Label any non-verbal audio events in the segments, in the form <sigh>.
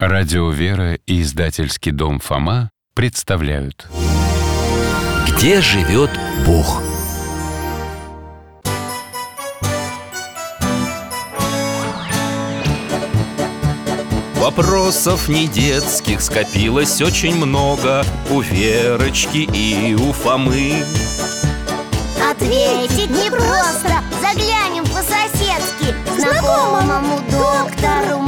Радио «Вера» и издательский дом «Фома» представляют. Где живет Бог? Вопросов не детских скопилось очень много У Верочки и у Фомы. Ответить непросто Заглянем по-соседски. Знакомому доктору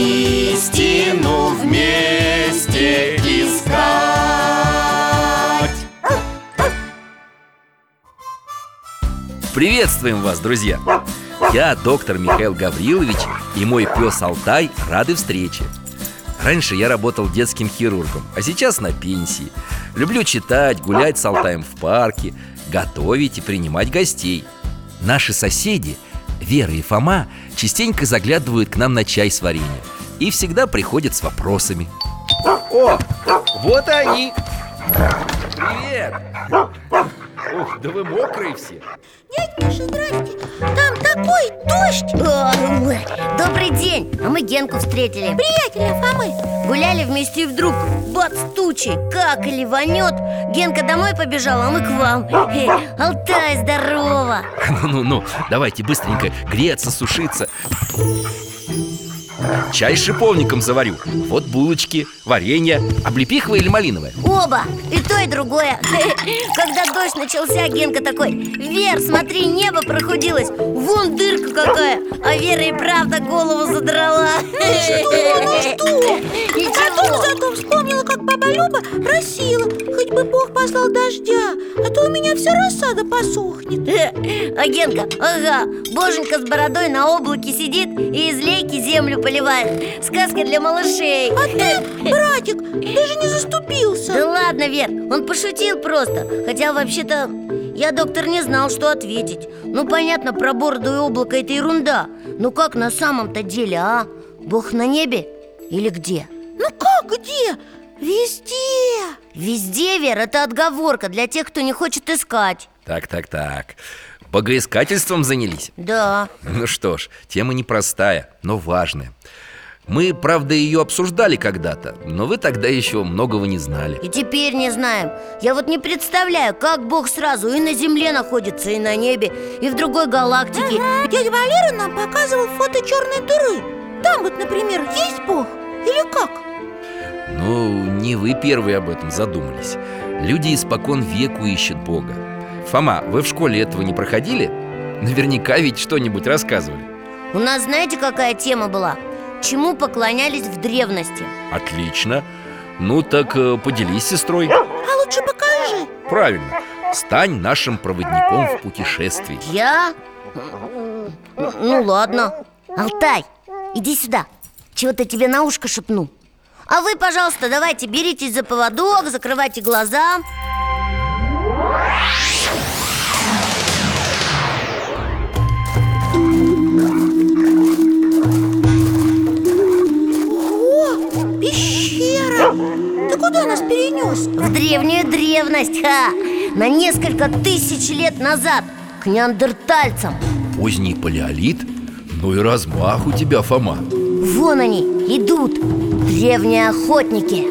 Приветствуем вас, друзья! Я доктор Михаил Гаврилович и мой пес Алтай рады встрече Раньше я работал детским хирургом, а сейчас на пенсии Люблю читать, гулять с Алтаем в парке, готовить и принимать гостей Наши соседи, Вера и Фома, частенько заглядывают к нам на чай с вареньем И всегда приходят с вопросами О, вот они! Привет! Ух, да вы мокрые все. Дядь Миша, здрасте. Там такой дождь. О, ой, Добрый день, а мы Генку встретили. Приятеля Фомы? Гуляли вместе и вдруг бац тучи Как и ливанет Генка домой побежал, а мы к вам. Э, Алтай, здорово. Ну-ну-ну, давайте быстренько греться, сушиться Чай с шиповником заварю. Вот булочки, варенье. Облепиховое или малиновое? Оба, и то, и другое. <laughs> Когда дождь начался, Генка такой Вер, смотри, небо прохудилось. Вон дырка какая А Вера и правда голову задрала. Что, ну что? Потом <laughs> Ничего. зато вспомнила, как баба Люба просила. Хоть бы Бог послал дождя А то у меня вся рассада посохнет. <laughs> А Генка, ага, боженька с бородой на облаке сидит И из лейки землю поливает Сказка для малышей. А ты, братик, даже не заступился. Да ладно, Вер, он пошутил просто. Хотя вообще-то я, доктор, не знал, что ответить. Ну, понятно, про бороду и облако это ерунда. Ну как на самом-то деле, а? Бог на небе или где? Ну как, где? Везде. Везде, Вер, это отговорка для тех, кто не хочет искать. Так-так-так Богоискательством занялись? Да, Ну что ж, тема непростая, но важная. Мы, правда, ее обсуждали когда-то Но вы тогда еще многого не знали. И теперь не знаем. Я вот не представляю, как Бог сразу и на земле находится, и на небе, и в другой галактике. Ага, Дядя Валера нам показывал фото черной дыры. Там вот, например, есть Бог? Или как? Ну, не вы первые об этом задумались. Люди испокон веку ищут Бога Фома, вы в школе этого не проходили? Наверняка ведь что-нибудь рассказывали. У нас знаете, какая тема была? Чему поклонялись в древности? Отлично. Ну так э, поделись с сестрой. А лучше покажи. Правильно. Стань нашим проводником в путешествии. Я? Ну ладно. Алтай, иди сюда. Чего-то тебе на ушко шепну. А вы, пожалуйста, давайте беритесь за поводок, закрывайте глаза Ты куда нас перенес? В древнюю древность, ха! На несколько тысяч лет назад К неандертальцам. Поздний палеолит? Ну и размах у тебя, Фома. Вон они, идут Древние охотники.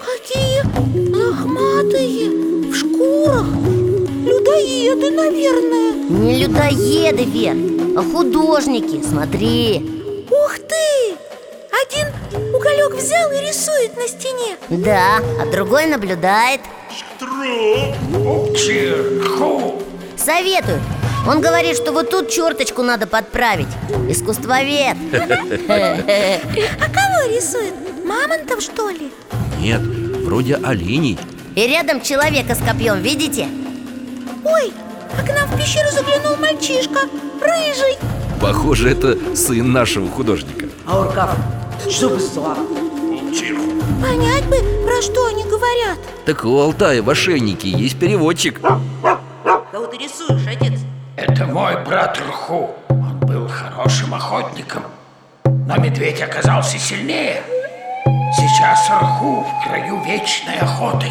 Какие лохматые! В шкурах! Людоеды, наверное Не людоеды, Вер, а художники, смотри Ух ты! Один уголек взял и рисует на стене Да, а другой наблюдает Советую Он говорит, что вот тут черточку надо подправить Искусствовед <laughs> А кого рисует? Мамонтов, что ли? Нет, вроде оленей И рядом человека с копьем, видите? Ой, а к нам в пещеру заглянул мальчишка Рыжий Похоже, это сын нашего художника Ауркав, чтобы слаб Понять бы, про что они говорят Так у Алтая в ошейнике есть переводчик Кого ты рисуешь, отец? Это мой брат Рху. Он был хорошим охотником, но медведь оказался сильнее. Сейчас Рху в краю вечной охоты.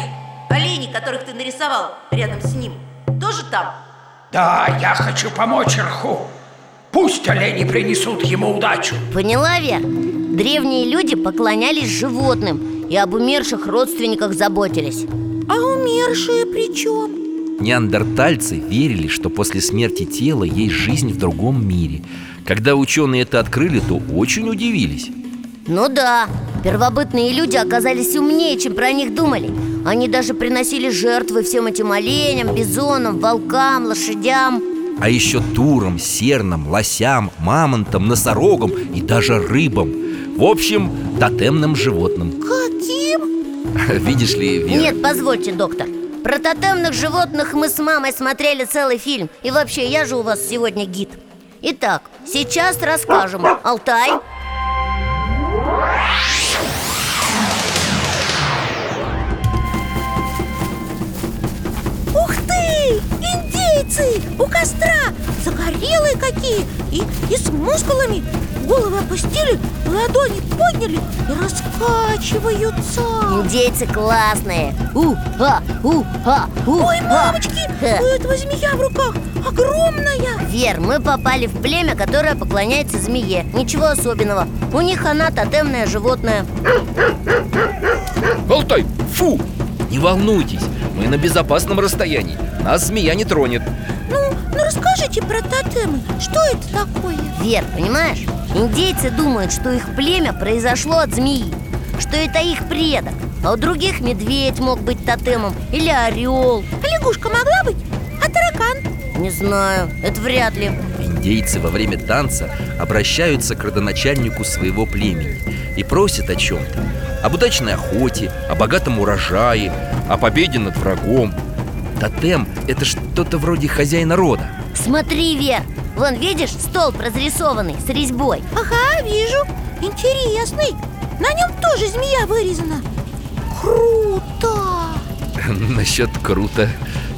Олени, которых ты нарисовал рядом с ним, тоже там? Да, я хочу помочь Рху. Пусть олени принесут ему удачу. Поняла, Вер? Древние люди поклонялись животным и об умерших родственниках заботились А умершие при чем? Неандертальцы верили, что после смерти тела есть жизнь в другом мире Когда ученые это открыли, то очень удивились Ну да, первобытные люди оказались умнее, чем про них думали. Они даже приносили жертвы всем этим оленям, бизонам, волкам, лошадям. А еще турам, сернам, лосям, мамонтам, носорогам и даже рыбам. В общем, тотемным животным. Каким? <laughs> Видишь ли, Вера? Нет, позвольте, доктор. Про тотемных животных мы с мамой смотрели целый фильм. И вообще, я же у вас сегодня гид. Итак, сейчас расскажем. Алтай Индейцы! У костра! Загорелые какие! И, и с мускулами! Головы опустили, ладони подняли и раскачиваются Индейцы классные У-ха, у-ха, у-ха Ой, мамочки, Ха. у этого змея в руках огромная Вер, мы попали в племя, которое поклоняется змее Ничего особенного У них она тотемное животное Алтай, фу! Не волнуйтесь, мы на безопасном расстоянии Нас змея не тронет Ну, ну расскажите про тотемы Что это такое? Вер, понимаешь? Индейцы думают, что их племя произошло от змеи Что это их предок А у других медведь мог быть тотемом Или орел А лягушка могла быть? А таракан? Не знаю, это вряд ли Индейцы во время танца обращаются к родоначальнику своего племени и просят о чем-то Об удачной охоте, о богатом урожае, о победе над врагом Тотем – это что-то вроде хозяина рода. Смотри, Вер, вон видишь столб разрисованный с резьбой? Ага, вижу. Интересный. На нем тоже змея вырезана. Круто! <laughs> Насчет круто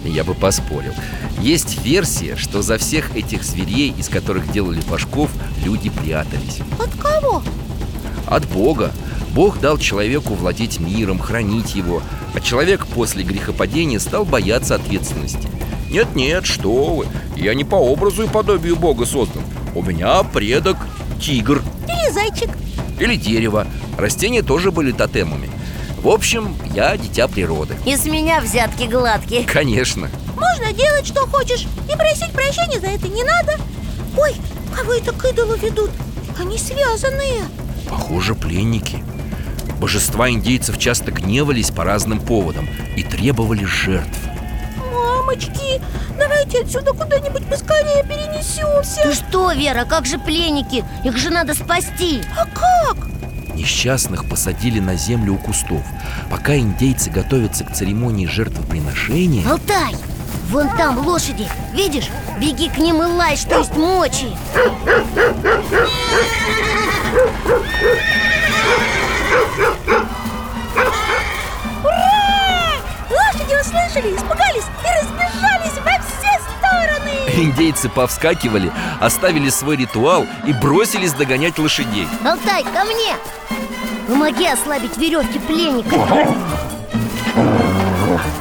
я бы поспорил. Есть версия, что за всех этих зверей, из которых делали башков, люди прятались. От кого? От Бога. Бог дал человеку владеть миром, хранить его А человек после грехопадения стал бояться ответственности. Нет-нет, что вы Я не по образу и подобию Бога создан. У меня предок тигр Или зайчик? или дерево. Растения тоже были тотемами. В общем, я дитя природы. И с меня взятки гладкие. Конечно. Можно делать, что хочешь И просить прощения за это не надо. Ой, кого это к идолу ведут? Они связанные. Похоже, пленники Божества индейцев часто гневались по разным поводам И требовали жертв Мамочки, давайте отсюда куда-нибудь поскорее перенесемся Ты что, Вера, как же пленники? Их же надо спасти А как? Несчастных посадили на землю у кустов Пока индейцы готовятся к церемонии жертвоприношения Алтай, вон там лошади, видишь? Беги к ним и лай, что есть мочи <laughs> Лошади услышали, испугались и разбежались во все стороны! Индейцы повскакивали, оставили свой ритуал и бросились догонять лошадей. Алтай, ко мне! Помоги ослабить веревки пленника!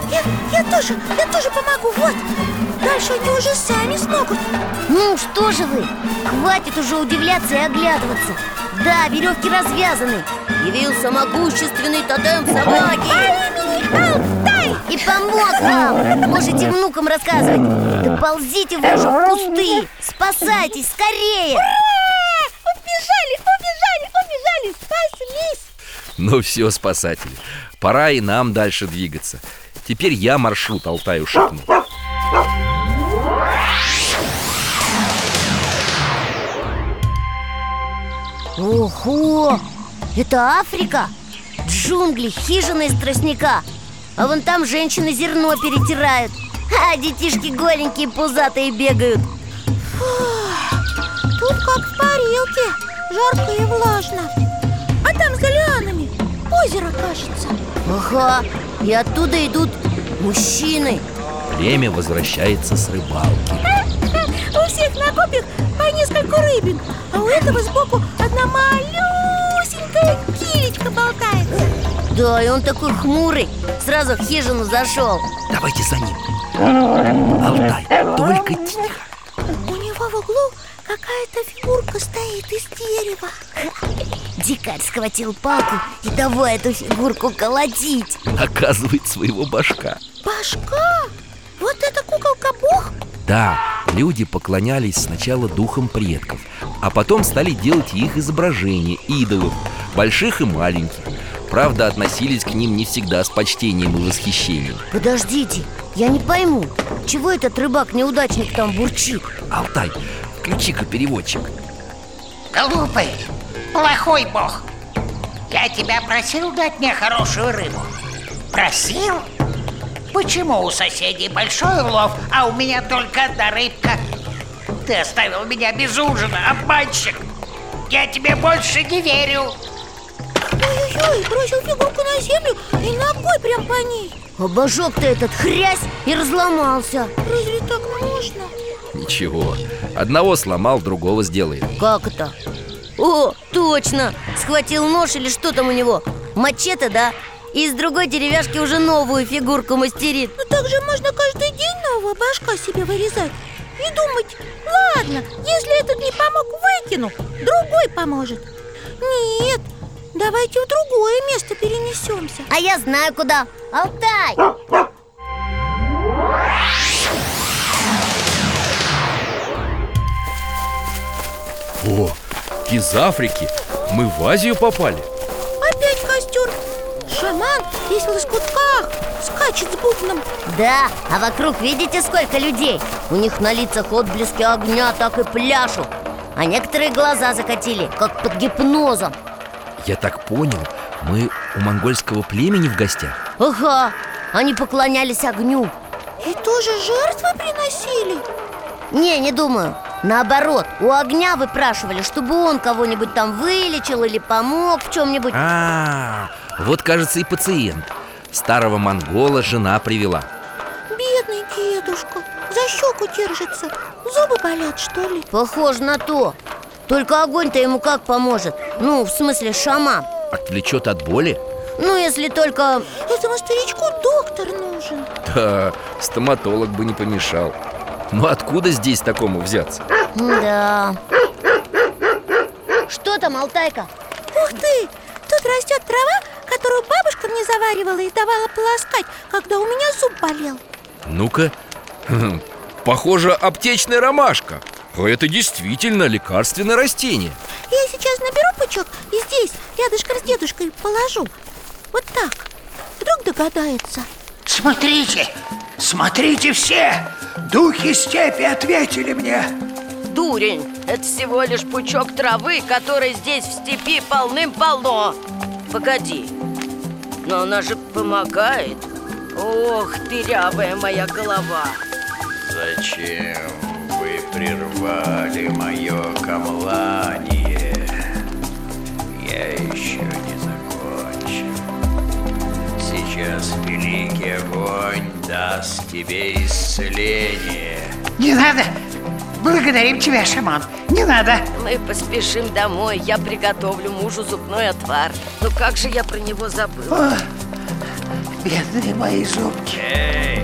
Я, я тоже, я тоже помогу, вот! Дальше они уже сами смогут Ну что же вы? Хватит уже удивляться и оглядываться! Да, веревки развязаны Явился могущественный тотем собаки. Алтай! И помог вам. Можете внукам рассказывать. Да ползите вы уже в кусты. Спасайтесь скорее. Убежали, убежали, убежали, спаслись. Ну все, спасатели, пора и нам дальше двигаться. Теперь я маршрут Алтаю шепну. Ого! Это Африка? Джунгли, хижина из тростника! А вон там женщины зерно перетирают! А детишки голенькие, пузатые бегают! Тут как в парилке, жарко и влажно. Озеро, кажется. Ага, и оттуда идут мужчины. Племя возвращается с рыбалки. <laughs> У всех на копьях по нескольку рыбин А у этого сбоку одна малюсенькая килечка болтается. Да, и он такой хмурый. Сразу в хижину зашел. Давайте за ним. Алтай, только тихо. У него в углу какая-то фигурка стоит из дерева. Дикарь схватил палку и давай эту фигурку колотить. Оказывает своего башка. Башка? Вот эта куколка-бог? Да, люди поклонялись сначала духам предков А потом стали делать их изображения, идолов Больших и маленьких. Правда, относились к ним не всегда с почтением и восхищением. Подождите, я не пойму Чего этот рыбак-неудачник там бурчит? Алтай, включи-ка переводчик. Глупый, плохой бог. Я тебя просил дать мне хорошую рыбу. Просил? Почему у соседей большой улов, а у меня только одна рыбка? Ты оставил меня без ужина, обманщик Я тебе больше не верю Ой-ой-ой, бросил фигурку на землю и ногой прям по ней Обожег-то этот хрясь и разломался Разве так можно? Ничего, одного сломал, другого сделает Как это? О, точно! Схватил нож или что там у него? Мачете, да? И из другой деревяшки уже новую фигурку мастерит. Ну так же можно каждый день нового башка себе вырезать. И думать, ладно, если этот не помог, выкину Другой поможет Нет, давайте в другое место перенесемся. А я знаю куда. Алтай! О, из Африки мы в Азию попали Шаман весь в лоскутках Скачет с бубном. Да, а вокруг видите сколько людей? У них на лицах отблески огня так и пляшут. А некоторые глаза закатили, как под гипнозом. Я так понял, мы у монгольского племени в гостях? Ага, они поклонялись огню. И тоже жертвы приносили? Не, не думаю Наоборот, у огня выпрашивали, чтобы он кого-нибудь там вылечил или помог в чем-нибудь А, вот кажется и пациент. Старого монгола жена привела. Бедный дедушка За щеку держится Зубы болят, что ли? Похоже на то. Только огонь-то ему как поможет? Ну, в смысле, шаман Отвлечет от боли? Ну, если только... Этому старичку доктор нужен. Да, стоматолог бы не помешал Но откуда здесь такому взяться? Да. Что там, Алтайка? Ух ты! Тут растет трава, которую бабушка мне заваривала и давала полоскать, когда у меня зуб болел. Ну-ка. <laughs> Похоже, аптечная ромашка. А Это действительно лекарственное растение. Я сейчас наберу пучок и здесь, рядышком с дедушкой, положу. Вот так. Вдруг догадается. Смотрите, смотрите все Духи степи ответили мне Дурень, это всего лишь пучок травы, который здесь в степи полным-полно Погоди, но она же помогает Ох, дырявая моя голова Зачем вы прервали мое камлание? Я еще не. Сейчас великий огонь даст тебе исцеление. Не надо, благодарим тебя, шаман. Не надо. Мы поспешим домой, я приготовлю мужу зубной отвар. Ну как же я про него забыл? О, Бедные мои зубки. Эй,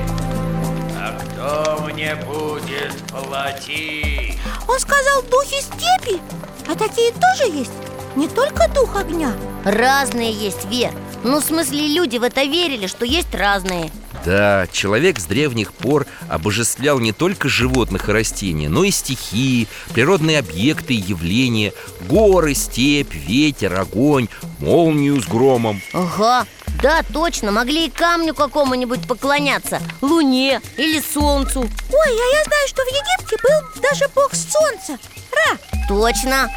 а кто мне будет платить? Он сказал духи степи. А такие тоже есть? Не только дух огня. Разные есть, Вер Ну, в смысле, люди в это верили, что есть разные. Да, человек с древних пор обожествлял не только животных и растения, но и стихии, природные объекты и явления, горы, степь, ветер, огонь, молнию с громом. Ага, да, точно, могли и камню какому-нибудь поклоняться Луне или солнцу. Ой, а я знаю, что в Египте был даже бог солнца. Ра, Точно.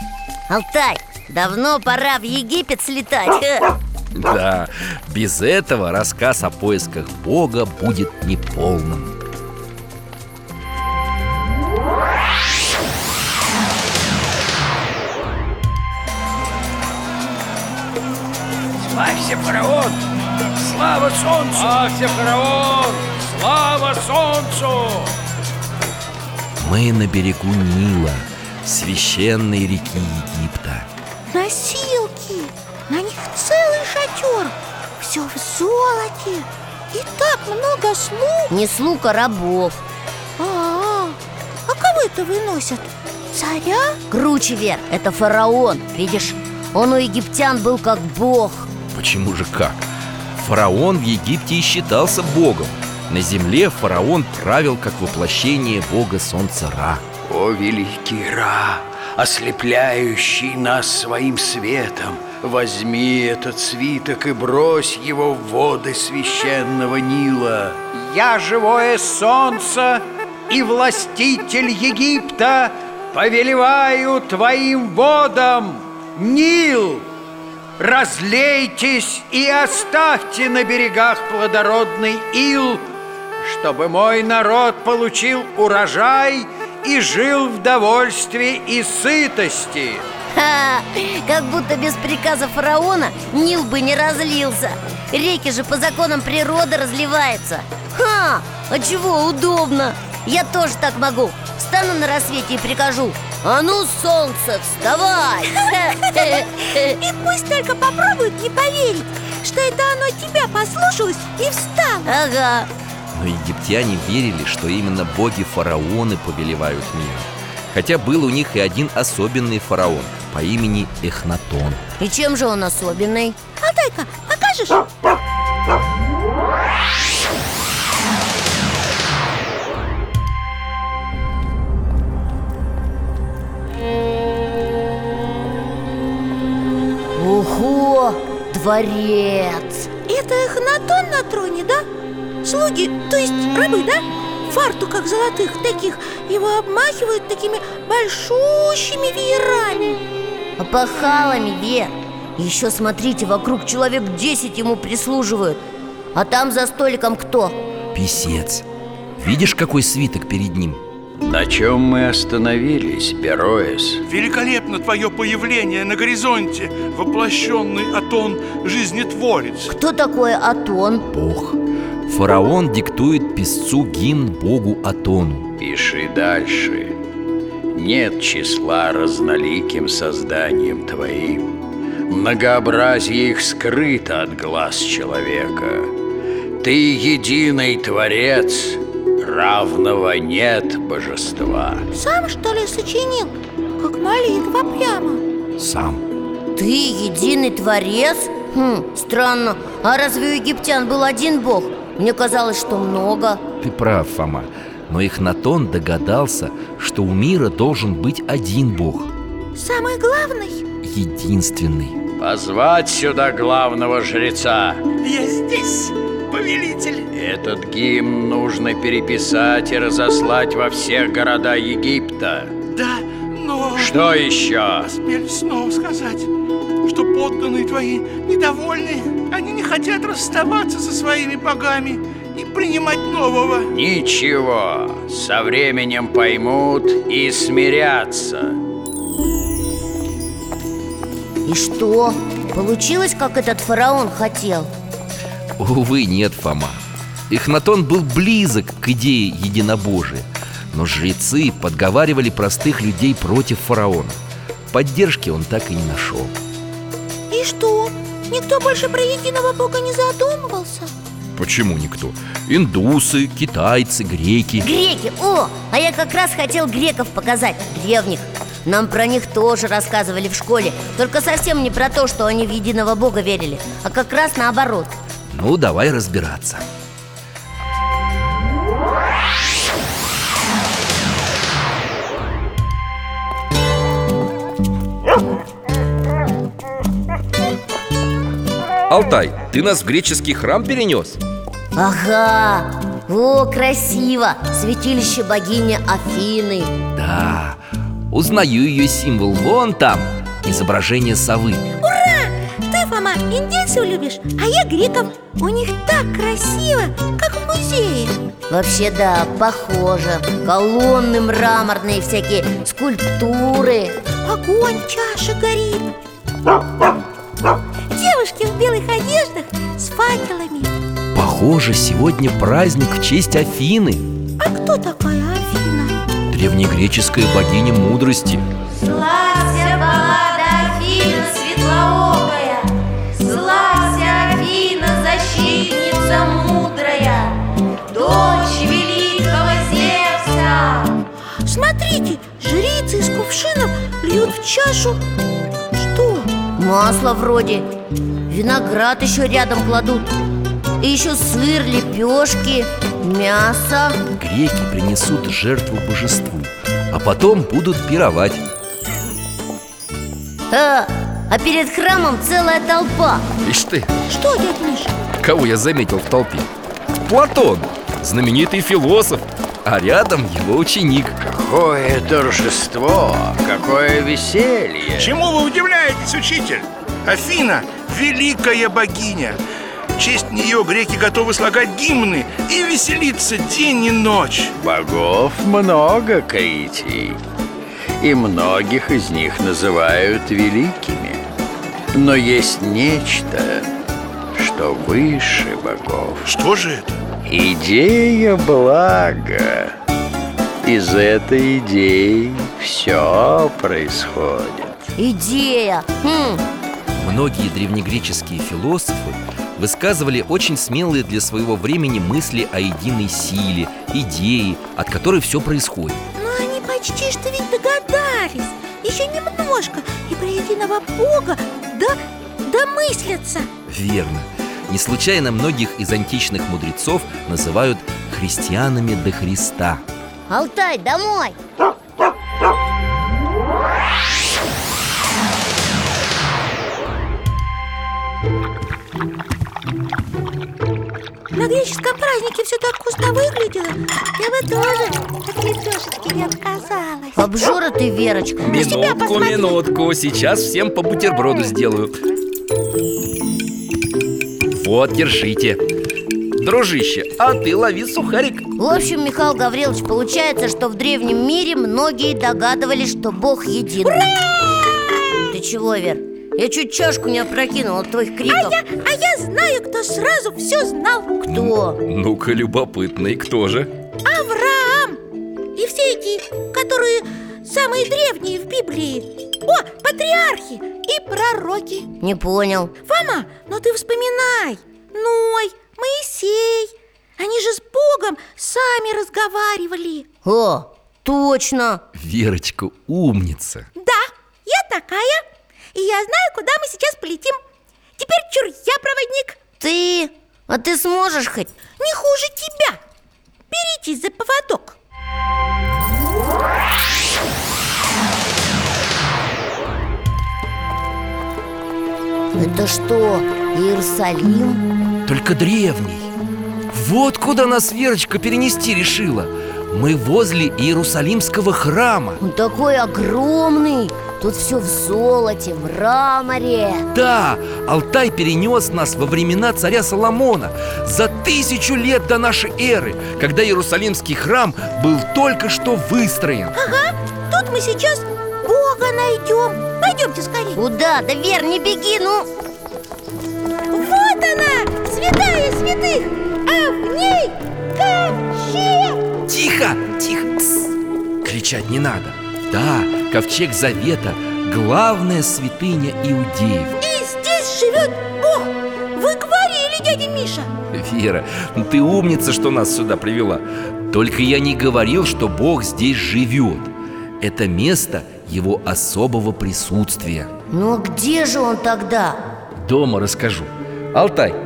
Алтай, давно пора в Египет слетать <laughs> Да, без этого рассказ о поисках Бога будет неполным. Славься, фараон! Слава солнцу! Славься, фараон! Слава солнцу! Мы на берегу Нила, священной реки Египта. Носилки! На них целый шатер Все в золоте И так много слуг Не слуг, а рабов А, а кого это выносят? Царя? Круче, Вер, это фараон Видишь, он у египтян был как бог Почему же как? Фараон в Египте и считался богом. На земле фараон правил как воплощение бога солнца Ра. О, великий Ра, ослепляющий нас своим светом, возьми этот свиток и брось его в воды священного Нила. Я живое солнце и властитель Египта повелеваю твоим водам, Нил! Разлейтесь и оставьте на берегах плодородный ил, чтобы мой народ получил урожай и жил в довольстве и сытости. Как будто без приказа фараона Нил бы не разлился. Реки же по законам природы разливаются. Ха, а чего удобно? Я тоже так могу. Встану на рассвете и прикажу. А ну, солнце, вставай! <laughs> И пусть только попробуют не поверить Что это оно тебя послушалось и встало. Ага, Но египтяне верили, что именно боги-фараоны повелевают миром. Хотя был у них и один особенный фараон по имени Эхнатон. и чем же он особенный? Алтайка, покажешь? Ого, дворец Это Эхнатон на троне, да? Слуги, то есть рабы, да? В фартуках золотых таких Его обмахивают такими большущими веерами Опахалами, Вер Еще смотрите, вокруг человек 10 ему прислуживают А там за столиком кто? Песец. Видишь, какой свиток перед ним? На чем мы остановились, Бероэс? Великолепно твое появление на горизонте, воплощенный Атон Жизнетворец. Кто такой Атон? Бог. Фараон диктует песцу гимн богу Атону. Пиши дальше. Нет числа разноликим созданием твоим. Многообразие их скрыто от глаз человека. Ты единый Творец, равного нет божества. Сам, что ли, сочинил? Как молитва прямо Сам. Ты единый творец? Хм, странно А разве у египтян был один бог? Мне казалось, что много Ты прав, Фома. Но Эхнатон догадался, что у мира должен быть один бог. Самый главный Единственный. Позвать сюда главного жреца. Я здесь, повелитель. Этот гимн нужно переписать и разослать во всех города Египта. Да, но... Что еще? Осмелюсь снова сказать, что подданные твои недовольны. Они не хотят расставаться со своими богами и принимать нового. Ничего, со временем поймут и смирятся. И что? Получилось, как этот фараон хотел? Увы, нет, Фома. Эхнатон был близок к идее единобожия, но жрецы подговаривали простых людей против фараона. Поддержки он так и не нашел. Что? Никто больше про единого бога не задумывался? Почему никто? Индусы, китайцы, греки. Греки! О, а я как раз хотел греков показать, древних Нам про них тоже рассказывали в школе Только совсем не про то, что они в единого бога верили А как раз наоборот Ну, давай разбираться. Алтай, ты нас в греческий храм перенес? Ага, о, красиво. Святилище богини Афины. Да, узнаю ее символ Вон там, изображение совы. Ты, Фома, индейцев любишь, а я греков. У них так красиво, как в музее. Вообще да, похоже. Колонны мраморные всякие, скульптуры. Огонь в чаше горит белых одеждах с факелами. Похоже, сегодня праздник в честь Афины. А кто такая Афина? Древнегреческая богиня мудрости. Славься, баллада Афина светлоокая. Славься, Афина, защитница мудрая. Дочь великого Зевса. Смотрите, жрицы из кувшинов льют в чашу. Что? Масло вроде Виноград еще рядом кладут. И еще сыр, лепешки, мясо. Греки принесут жертву божеству А потом будут пировать. А, а перед храмом целая толпа. Ишь ты, Что, дядь Миша? кого я заметил в толпе? Платон, знаменитый философ А рядом его ученик. Какое торжество, какое веселье. Чему вы удивляетесь, учитель? Афина – великая богиня. В честь нее греки готовы слагать гимны И веселиться день и ночь. Богов много, Каитий И многих из них называют великими. Но есть нечто, что выше богов. Что же это? Идея блага. Из этой идеи все происходит. Идея. Хм, Многие древнегреческие философы высказывали очень смелые для своего времени мысли о единой силе, идее, от которой все происходит. Но они почти что ведь догадались. Еще немножко И про единого Бога да, домыслятся. Верно. Не случайно многих из античных мудрецов называют христианами до Христа. Алтай, домой На греческом празднике все так вкусно выглядело Я бы тоже от лепешечки не отказалась Обжора ты, Верочка Минутку, посмотри. минутку. Сейчас всем по бутерброду сделаю. Вот, держите. Дружище, а ты лови сухарик. В общем, Михаил Гаврилович, получается, что в древнем мире многие догадывались, что Бог един Ты чего, Вер? Я чуть чашку не опрокинула от твоих криков. Я- а я знаю, кто сразу все знал. Кто? Ну-ка, любопытно, и кто же? Авраам! И все эти, которые самые древние в Библии. О, патриархи и пророки. Не понял. Фома, ну ты вспоминай. Ной, Моисей. Они же с Богом сами разговаривали. О, точно. Верочка умница. Да, я такая И я знаю, куда мы сейчас полетим Теперь чур, я проводник Ты? А ты сможешь хоть? Не хуже тебя Беритесь за поводок Это что, Иерусалим? Только древний. Вот куда нас Верочка перенести решила. Мы возле Иерусалимского храма. Он такой огромный. Тут все в золоте, мраморе. Да, Алтай перенес нас во времена царя Соломона За тысячу лет до нашей эры Когда Иерусалимский храм был только что выстроен. Ага, тут мы сейчас Бога найдем Пойдемте скорее. Куда? Да, Вер, не беги, ну. Вот она, святая святых А в ней ковчег Тихо, тихо, тс. кричать не надо. Да, ковчег завета – главная святыня иудеев. И здесь живет Бог! Вы говорили, дядя Миша! Вера, ну ты умница, что нас сюда привела. Только я не говорил, что Бог здесь живет. Это место его особого присутствия. Ну а где же он тогда? Дома расскажу. Алтай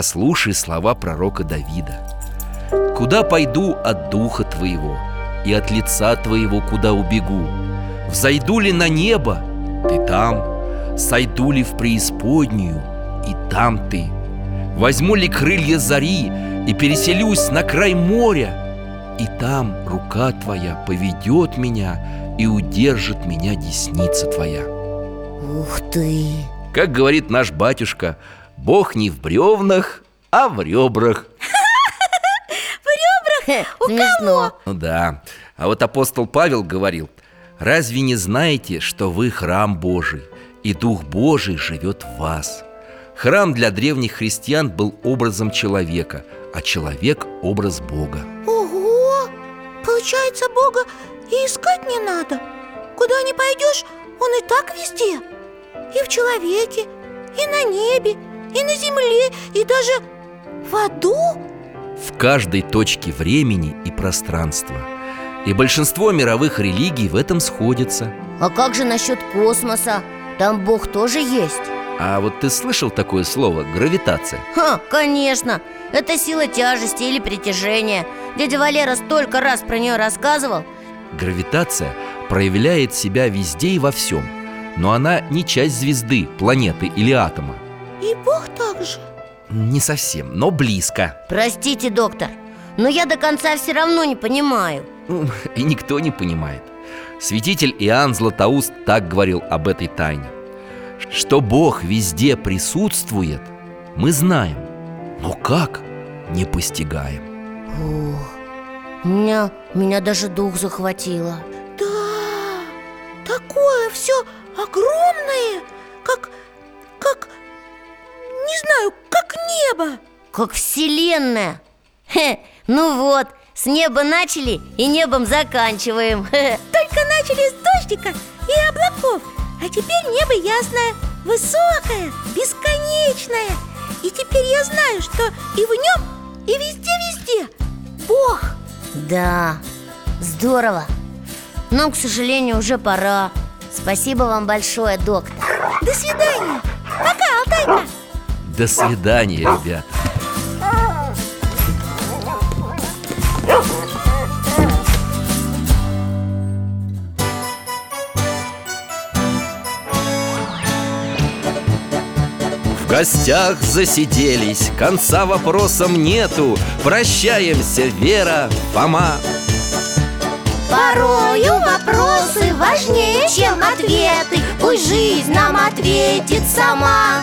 Послушай слова пророка Давида. Куда пойду от духа твоего И от лица твоего куда убегу? Взойду ли на небо, ты там Сойду ли в преисподнюю, и там ты? Возьму ли крылья зари и переселюсь на край моря? И там рука твоя поведет меня и удержит меня десница твоя Ух ты! Как говорит наш батюшка, Бог не в бревнах, а в ребрах <laughs> Смешно Ну да. А вот апостол Павел говорил, разве не знаете, что вы храм Божий, и Дух Божий живет в вас? Храм для древних христиан был образом человека, а человек – образ Бога. Ого! Получается, Бога и искать не надо Куда ни пойдешь, Он и так везде И в человеке, и на небе, и на земле, и даже в аду в каждой точке времени и пространства. И большинство мировых религий в этом сходятся. А как же насчет космоса? Там Бог тоже есть А вот ты слышал такое слово гравитация? Ха, конечно Это сила тяжести или притяжения Дядя Валера столько раз про нее рассказывал Гравитация проявляет себя везде и во всем, но она не часть звезды, планеты или атома. И Бог также Не совсем, но близко. Простите, доктор Но я до конца все равно не понимаю И никто не понимает. Святитель Иоанн Златоуст так говорил об этой тайне. Что Бог везде присутствует, мы знаем, но как не постигаем. Ух, меня, меня даже дух захватило Да, такое все огромное, небо. Как вселенная. Хе, Ну вот, с неба начали и небом заканчиваем. Только начали с дождика и облаков А теперь небо ясное, высокое, бесконечное. И теперь я знаю, что и в нем, и везде-везде Бог. Да, здорово. Но, к сожалению, уже пора. Спасибо вам большое, доктор. До свидания. Пока, Алтайка До свидания, ребят. В гостях засиделись, конца вопросам нету. Прощаемся, Вера, Фома. Порою вопросы важнее, чем ответы. Пусть жизнь нам ответит сама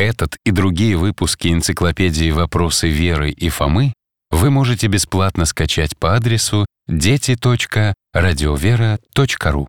Этот и другие выпуски энциклопедии «Вопросы Веры и Фомы» вы можете бесплатно скачать по адресу дети.радиовера.ру.